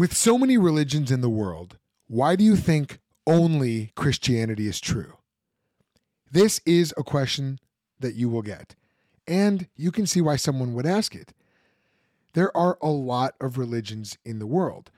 With so many religions in the world, why do you think only Christianity is true? This is a question that you will get, and you can see why someone would ask it. There are a lot of religions in the world.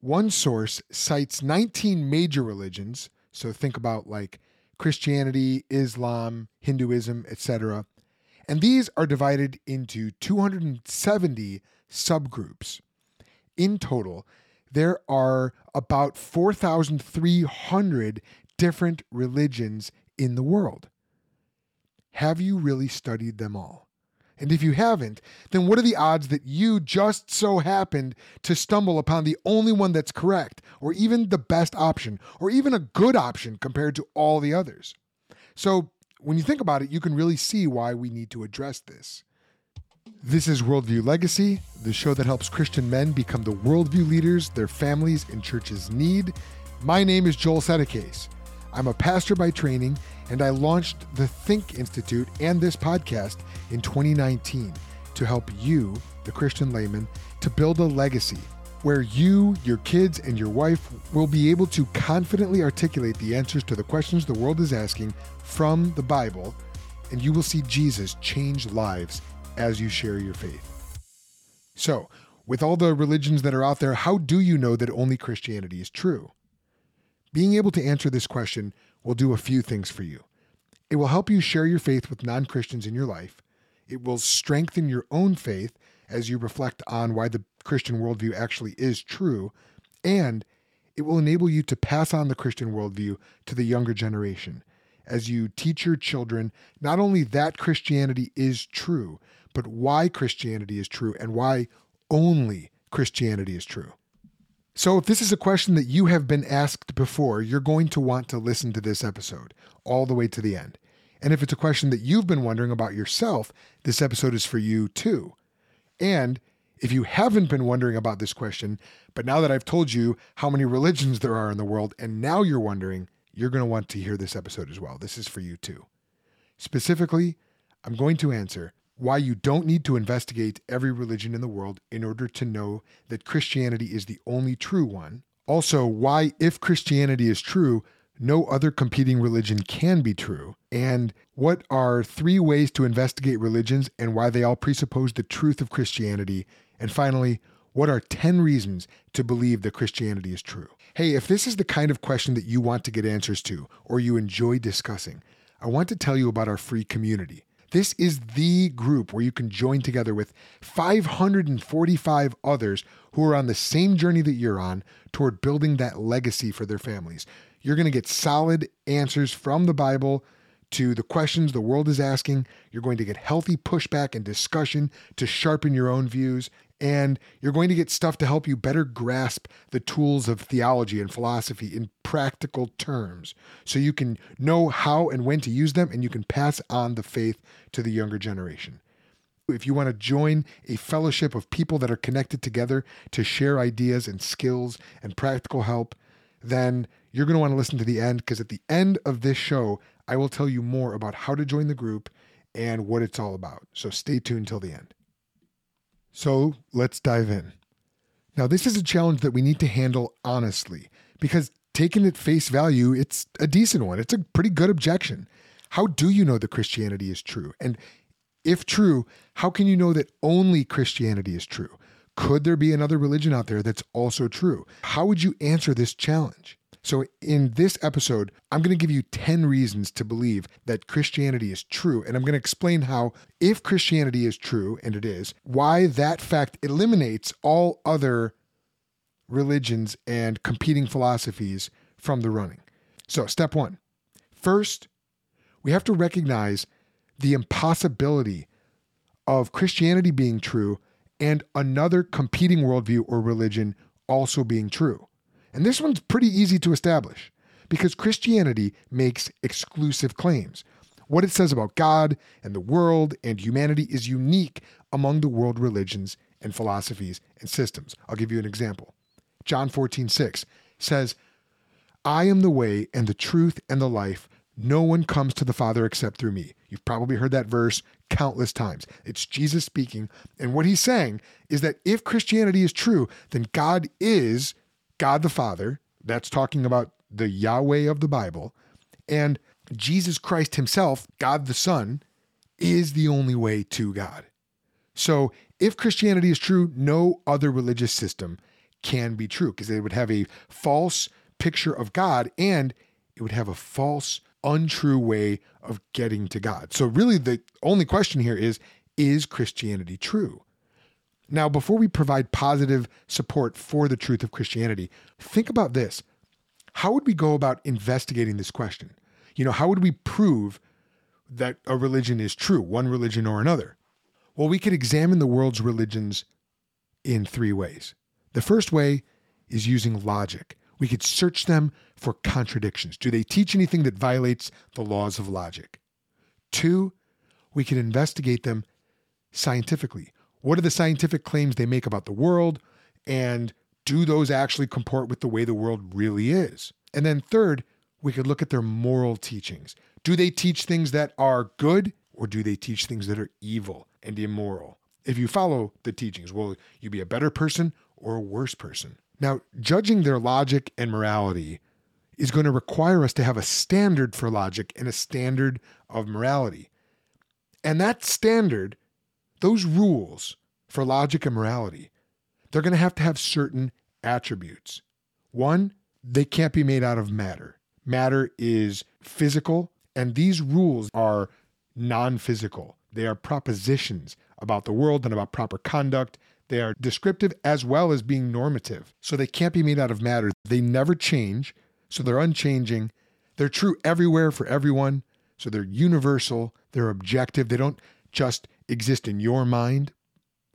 One source cites 19 major religions, so think about like Christianity, Islam, Hinduism, etc. And these are divided into 270 subgroups. In total, there are about 4,300 different religions in the world. Have you really studied them all? And if you haven't, then what are the odds that you just so happened to stumble upon the only one that's correct, or even the best option, or even a good option compared to all the others? So, when you think about it, you can really see why we need to address this. This is Worldview Legacy, the show that helps Christian men become the worldview leaders their families and churches need. My name is Joel Settecase. I'm a pastor by training, and I launched the Think Institute and this podcast in 2019 to help you, the Christian layman, to build a legacy where you, your kids, and your wife will be able to confidently articulate the answers to the questions the world is asking from the Bible, and you will see Jesus change lives as you share your faith. So, with all the religions that are out there, how do you know that only Christianity is true? Being able to answer this question will do a few things for you. It will help you share your faith with non Christians in your life. It will strengthen your own faith as you reflect on why the Christian worldview actually is true. And it will enable you to pass on the Christian worldview to the younger generation as you teach your children not only that Christianity is true, but why Christianity is true and why only Christianity is true. So, if this is a question that you have been asked before, you're going to want to listen to this episode all the way to the end. And if it's a question that you've been wondering about yourself, this episode is for you too. And if you haven't been wondering about this question, but now that I've told you how many religions there are in the world, and now you're wondering, you're going to want to hear this episode as well. This is for you too. Specifically, I'm going to answer why you don't need to investigate every religion in the world in order to know that Christianity is the only true one. Also, why, if Christianity is true, no other competing religion can be true. And what are three ways to investigate religions and why they all presuppose the truth of Christianity. And finally, what are 10 reasons to believe that Christianity is true? Hey, if this is the kind of question that you want to get answers to or you enjoy discussing, I want to tell you about our free community. This is the group where you can join together with 545 others who are on the same journey that you're on toward building that legacy for their families. You're going to get solid answers from the Bible to the questions the world is asking. You're going to get healthy pushback and discussion to sharpen your own views and you're going to get stuff to help you better grasp the tools of theology and philosophy in practical terms so you can know how and when to use them and you can pass on the faith to the younger generation. If you want to join a fellowship of people that are connected together to share ideas and skills and practical help, then you're going to want to listen to the end because at the end of this show, I will tell you more about how to join the group and what it's all about. So stay tuned till the end. So let's dive in. Now, this is a challenge that we need to handle honestly because taken at face value, it's a decent one. It's a pretty good objection. How do you know that Christianity is true? And if true, how can you know that only Christianity is true? Could there be another religion out there that's also true? How would you answer this challenge? So, in this episode, I'm going to give you 10 reasons to believe that Christianity is true. And I'm going to explain how, if Christianity is true, and it is, why that fact eliminates all other religions and competing philosophies from the running. So, step one first, we have to recognize the impossibility of Christianity being true and another competing worldview or religion also being true. And this one's pretty easy to establish because Christianity makes exclusive claims. What it says about God and the world and humanity is unique among the world religions and philosophies and systems. I'll give you an example. John 14, 6 says, I am the way and the truth and the life. No one comes to the Father except through me. You've probably heard that verse countless times. It's Jesus speaking. And what he's saying is that if Christianity is true, then God is God the Father. That's talking about the Yahweh of the Bible. And Jesus Christ himself, God the Son, is the only way to God. So if Christianity is true, no other religious system can be true because they would have a false picture of God and it would have a false, untrue way of getting to God. So, really, the only question here is is Christianity true? Now, before we provide positive support for the truth of Christianity, think about this. How would we go about investigating this question? You know, how would we prove that a religion is true, one religion or another? Well, we could examine the world's religions in three ways. The first way is using logic. We could search them for contradictions. Do they teach anything that violates the laws of logic? Two, we can investigate them scientifically. What are the scientific claims they make about the world? And do those actually comport with the way the world really is? And then third, we could look at their moral teachings. Do they teach things that are good or do they teach things that are evil and immoral? If you follow the teachings, will you be a better person or a worse person? Now, judging their logic and morality is going to require us to have a standard for logic and a standard of morality. And that standard, those rules for logic and morality, they're going to have to have certain attributes. One, they can't be made out of matter. Matter is physical, and these rules are non physical. They are propositions about the world and about proper conduct. They are descriptive as well as being normative. So they can't be made out of matter. They never change. So they're unchanging. They're true everywhere for everyone. So they're universal. They're objective. They don't just exist in your mind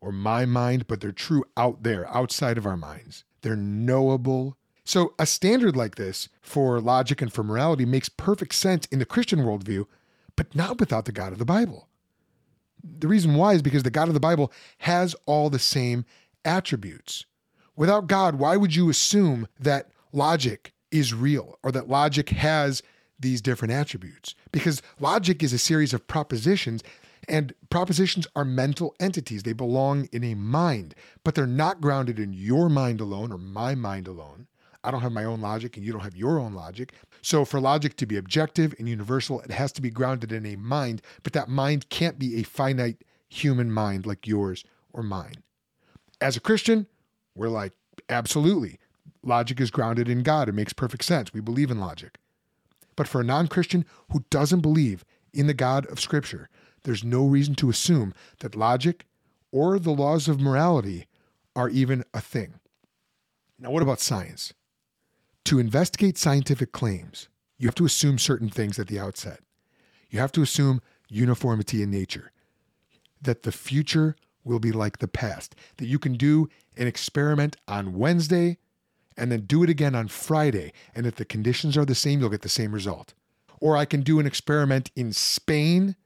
or my mind, but they're true out there, outside of our minds. They're knowable. So a standard like this for logic and for morality makes perfect sense in the Christian worldview, but not without the God of the Bible the reason why is because the God of the Bible has all the same attributes. Without God, why would you assume that logic is real or that logic has these different attributes? Because logic is a series of propositions, and propositions are mental entities. They belong in a mind, but they're not grounded in your mind alone or my mind alone. I don't have my own logic and you don't have your own logic. So, for logic to be objective and universal, it has to be grounded in a mind, but that mind can't be a finite human mind like yours or mine. As a Christian, we're like, absolutely. Logic is grounded in God. It makes perfect sense. We believe in logic. But for a non Christian who doesn't believe in the God of Scripture, there's no reason to assume that logic or the laws of morality are even a thing. Now, what about science? To investigate scientific claims, you have to assume certain things at the outset. You have to assume uniformity in nature, that the future will be like the past, that you can do an experiment on Wednesday and then do it again on Friday. And if the conditions are the same, you'll get the same result. Or I can do an experiment in Spain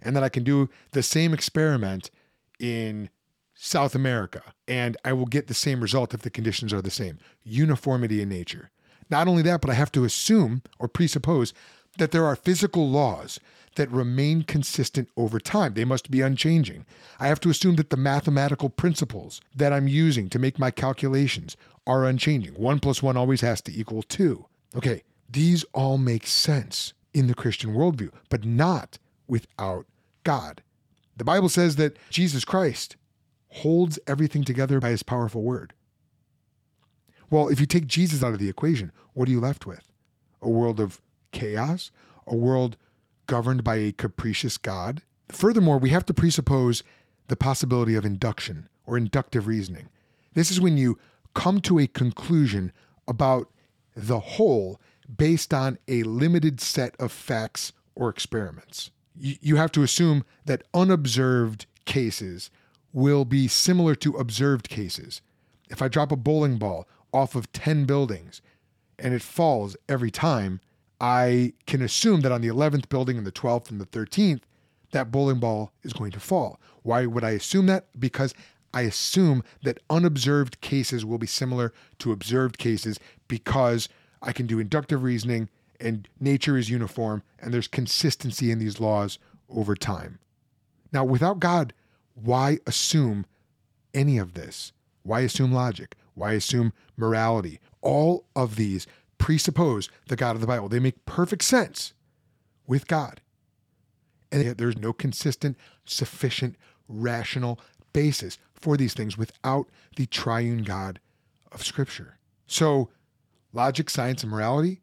and that I can do the same experiment in South America and I will get the same result if the conditions are the same. Uniformity in nature. Not only that, but I have to assume or presuppose that there are physical laws that remain consistent over time. They must be unchanging. I have to assume that the mathematical principles that I'm using to make my calculations are unchanging. One plus one always has to equal two. Okay, these all make sense in the Christian worldview, but not without God. The Bible says that Jesus Christ holds everything together by his powerful word. Well, if you take Jesus out of the equation, what are you left with? A world of chaos? A world governed by a capricious God? Furthermore, we have to presuppose the possibility of induction or inductive reasoning. This is when you come to a conclusion about the whole based on a limited set of facts or experiments. You have to assume that unobserved cases will be similar to observed cases. If I drop a bowling ball off of 10 buildings and it falls every time, I can assume that on the 11th building and the 12th and the 13th, that bowling ball is going to fall. Why would I assume that? Because I assume that unobserved cases will be similar to observed cases because I can do inductive reasoning and nature is uniform and there's consistency in these laws over time. Now, without God, why assume any of this? Why assume logic? Why assume morality? All of these presuppose the God of the Bible. They make perfect sense with God. And yet there's no consistent, sufficient, rational basis for these things without the triune God of Scripture. So, logic, science, and morality,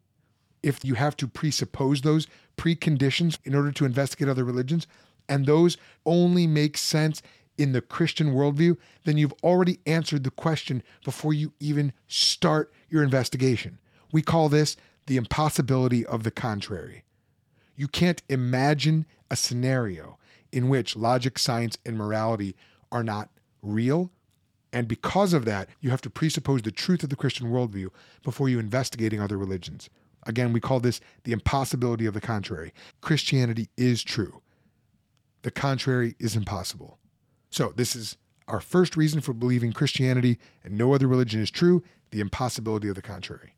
if you have to presuppose those preconditions in order to investigate other religions, and those only make sense in the Christian worldview, then you've already answered the question before you even start your investigation. We call this the impossibility of the contrary. You can't imagine a scenario in which logic, science, and morality are not real. And because of that, you have to presuppose the truth of the Christian worldview before you investigating other religions. Again, we call this the impossibility of the contrary. Christianity is true. The contrary is impossible. So, this is our first reason for believing Christianity and no other religion is true the impossibility of the contrary.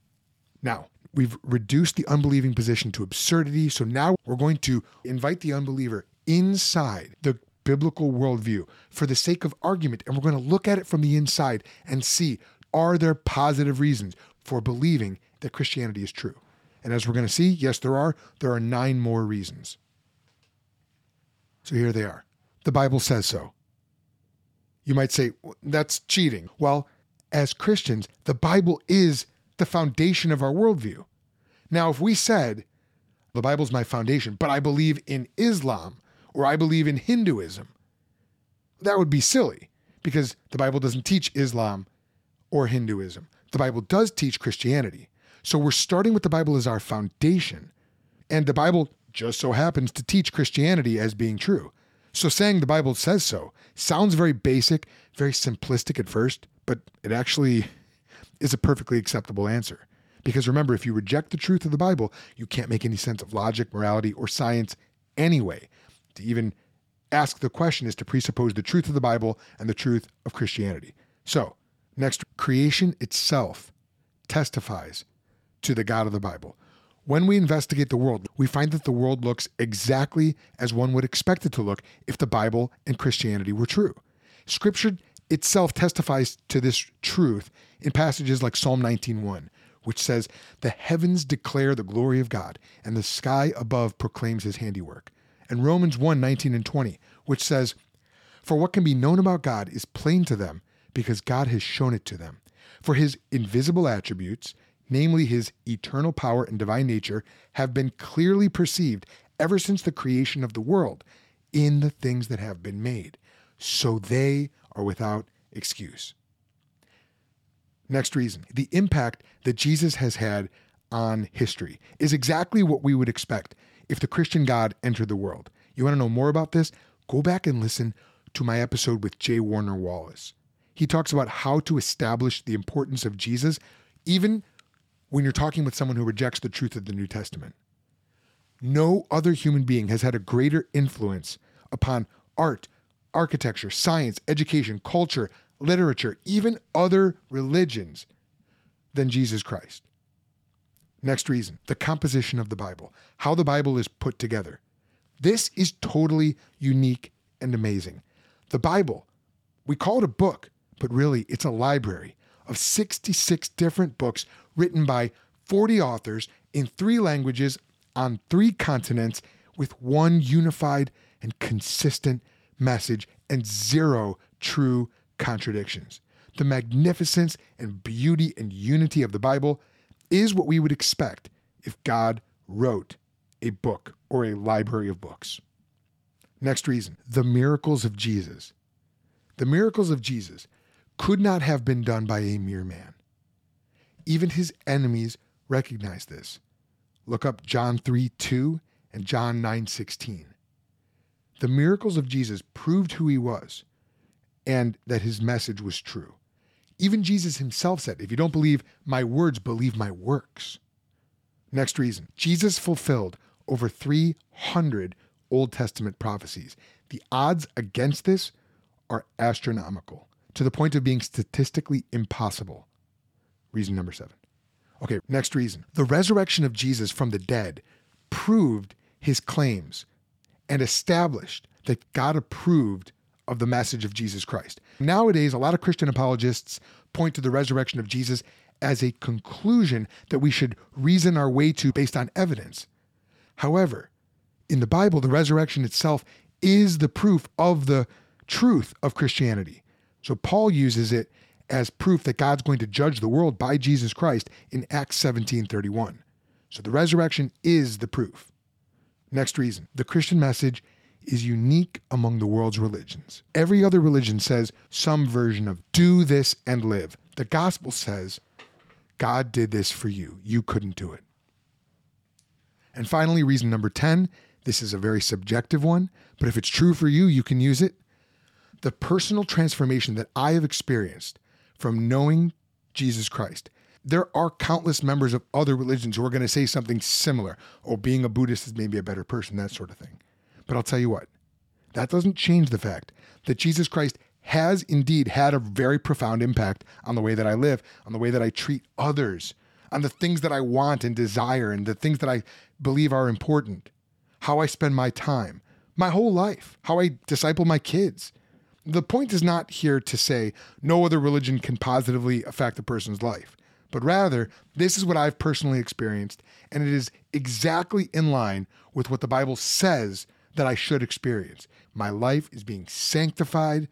Now, we've reduced the unbelieving position to absurdity. So now we're going to invite the unbeliever inside the biblical worldview for the sake of argument. And we're going to look at it from the inside and see are there positive reasons for believing that Christianity is true? And as we're going to see, yes, there are. There are nine more reasons. So here they are. The Bible says so. You might say, that's cheating. Well, as Christians, the Bible is the foundation of our worldview. Now, if we said, the Bible's my foundation, but I believe in Islam or I believe in Hinduism, that would be silly because the Bible doesn't teach Islam or Hinduism. The Bible does teach Christianity. So we're starting with the Bible as our foundation. And the Bible just so happens to teach Christianity as being true. So saying the Bible says so sounds very basic, very simplistic at first, but it actually is a perfectly acceptable answer. Because remember, if you reject the truth of the Bible, you can't make any sense of logic, morality, or science anyway. To even ask the question is to presuppose the truth of the Bible and the truth of Christianity. So, next, creation itself testifies to the God of the Bible. When we investigate the world, we find that the world looks exactly as one would expect it to look if the Bible and Christianity were true. Scripture itself testifies to this truth in passages like Psalm 19:1, which says, "The heavens declare the glory of God, and the sky above proclaims his handiwork." And Romans 1:19 and 20, which says, "For what can be known about God is plain to them, because God has shown it to them. For his invisible attributes, namely his eternal power and divine nature, have been clearly perceived ever since the creation of the world in the things that have been made. So they are without excuse. Next reason the impact that Jesus has had on history is exactly what we would expect if the Christian God entered the world. You want to know more about this? Go back and listen to my episode with J. Warner Wallace. He talks about how to establish the importance of Jesus, even when you're talking with someone who rejects the truth of the New Testament. No other human being has had a greater influence upon art, architecture, science, education, culture, literature, even other religions than Jesus Christ. Next reason the composition of the Bible, how the Bible is put together. This is totally unique and amazing. The Bible, we call it a book, but really it's a library of 66 different books written by 40 authors in three languages on three continents with one unified and consistent message and zero true contradictions. The magnificence and beauty and unity of the Bible is what we would expect if God wrote a book or a library of books. Next reason the miracles of Jesus. The miracles of Jesus could not have been done by a mere man. Even his enemies recognized this. Look up John 3 2 and John 9 16. The miracles of Jesus proved who he was and that his message was true. Even Jesus himself said, If you don't believe my words, believe my works. Next reason Jesus fulfilled over 300 Old Testament prophecies. The odds against this are astronomical to the point of being statistically impossible. Reason number seven. Okay, next reason. The resurrection of Jesus from the dead proved his claims and established that God approved of the message of Jesus Christ. Nowadays, a lot of Christian apologists point to the resurrection of Jesus as a conclusion that we should reason our way to based on evidence. However, in the Bible, the resurrection itself is the proof of the truth of Christianity. So Paul uses it as proof that God's going to judge the world by Jesus Christ in Acts 17:31. So the resurrection is the proof. Next reason, the Christian message is unique among the world's religions. Every other religion says some version of do this and live. The gospel says God did this for you. You couldn't do it. And finally, reason number 10 this is a very subjective one, but if it's true for you, you can use it. The personal transformation that I have experienced from knowing Jesus Christ. There are countless members of other religions who are going to say something similar. Oh, being a Buddhist is maybe a better person, that sort of thing. But I'll tell you what, that doesn't change the fact that Jesus Christ has indeed had a very profound impact on the way that I live, on the way that I treat others, on the things that I want and desire, and the things that I believe are important, how I spend my time, my whole life, how I disciple my kids. The point is not here to say no other religion can positively affect a person's life, but rather, this is what I've personally experienced, and it is exactly in line with what the Bible says that I should experience. My life is being sanctified.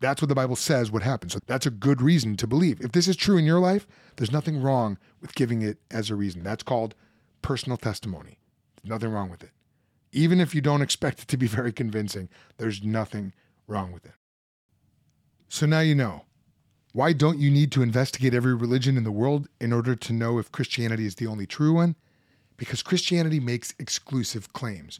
That's what the Bible says would happen. So that's a good reason to believe. If this is true in your life, there's nothing wrong with giving it as a reason. That's called personal testimony. There's nothing wrong with it. Even if you don't expect it to be very convincing, there's nothing wrong with it. So now you know. Why don't you need to investigate every religion in the world in order to know if Christianity is the only true one? Because Christianity makes exclusive claims.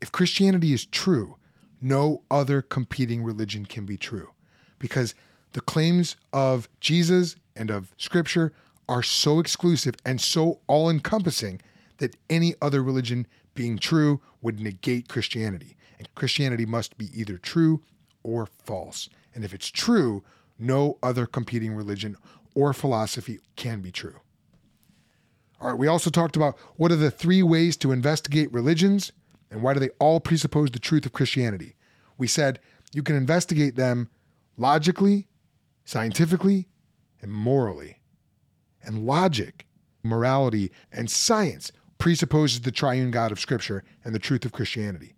If Christianity is true, no other competing religion can be true because the claims of Jesus and of Scripture are so exclusive and so all encompassing that any other religion being true would negate Christianity. Christianity must be either true or false. And if it's true, no other competing religion or philosophy can be true. All right, we also talked about what are the three ways to investigate religions and why do they all presuppose the truth of Christianity. We said you can investigate them logically, scientifically, and morally. And logic, morality, and science presupposes the triune God of Scripture and the truth of Christianity.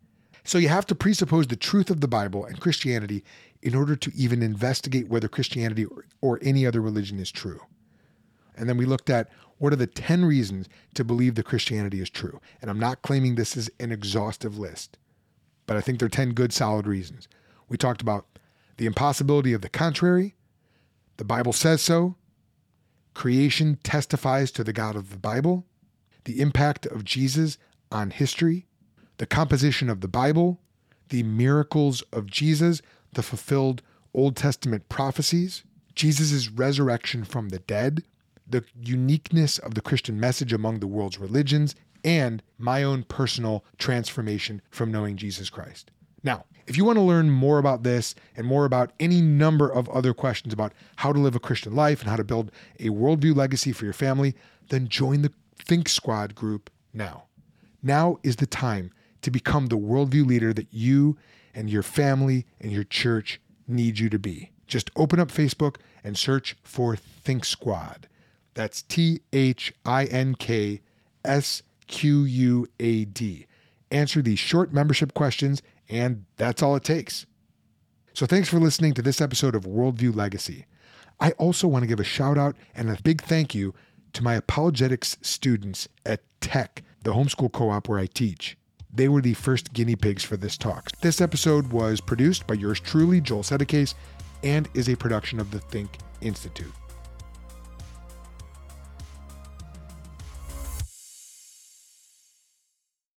So you have to presuppose the truth of the Bible and Christianity in order to even investigate whether Christianity or, or, any other religion is true. And then we looked at what are the 10 reasons to believe that Christianity is true. And I'm not claiming this is an exhaustive list, but I think there are 10 good, solid reasons. We talked about the impossibility of the contrary, the Bible says so, creation testifies to the God of the Bible, the impact of Jesus on history, the composition of the Bible, the miracles of Jesus, the fulfilled Old Testament prophecies, Jesus' resurrection from the dead, the uniqueness of the Christian message among the world's religions, and my own personal transformation from knowing Jesus Christ. Now, if you want to learn more about this and more about any number of other questions about how to live a Christian life and how to build a worldview legacy for your family, then join the Think Squad group now. Now is the time to become the worldview leader that you and your family and your church need you to be. Just open up Facebook and search for Think Squad. That's T H I N K S Q U A D. Answer these short membership questions, and that's all it takes. So, thanks for listening to this episode of Worldview Legacy. I also want to give a shout out and a big thank you to my apologetics students at Tech, the homeschool co op where I teach. They were the first guinea pigs for this talk. This episode was produced by yours truly, Joel Settecase, and is a production of the Think Institute.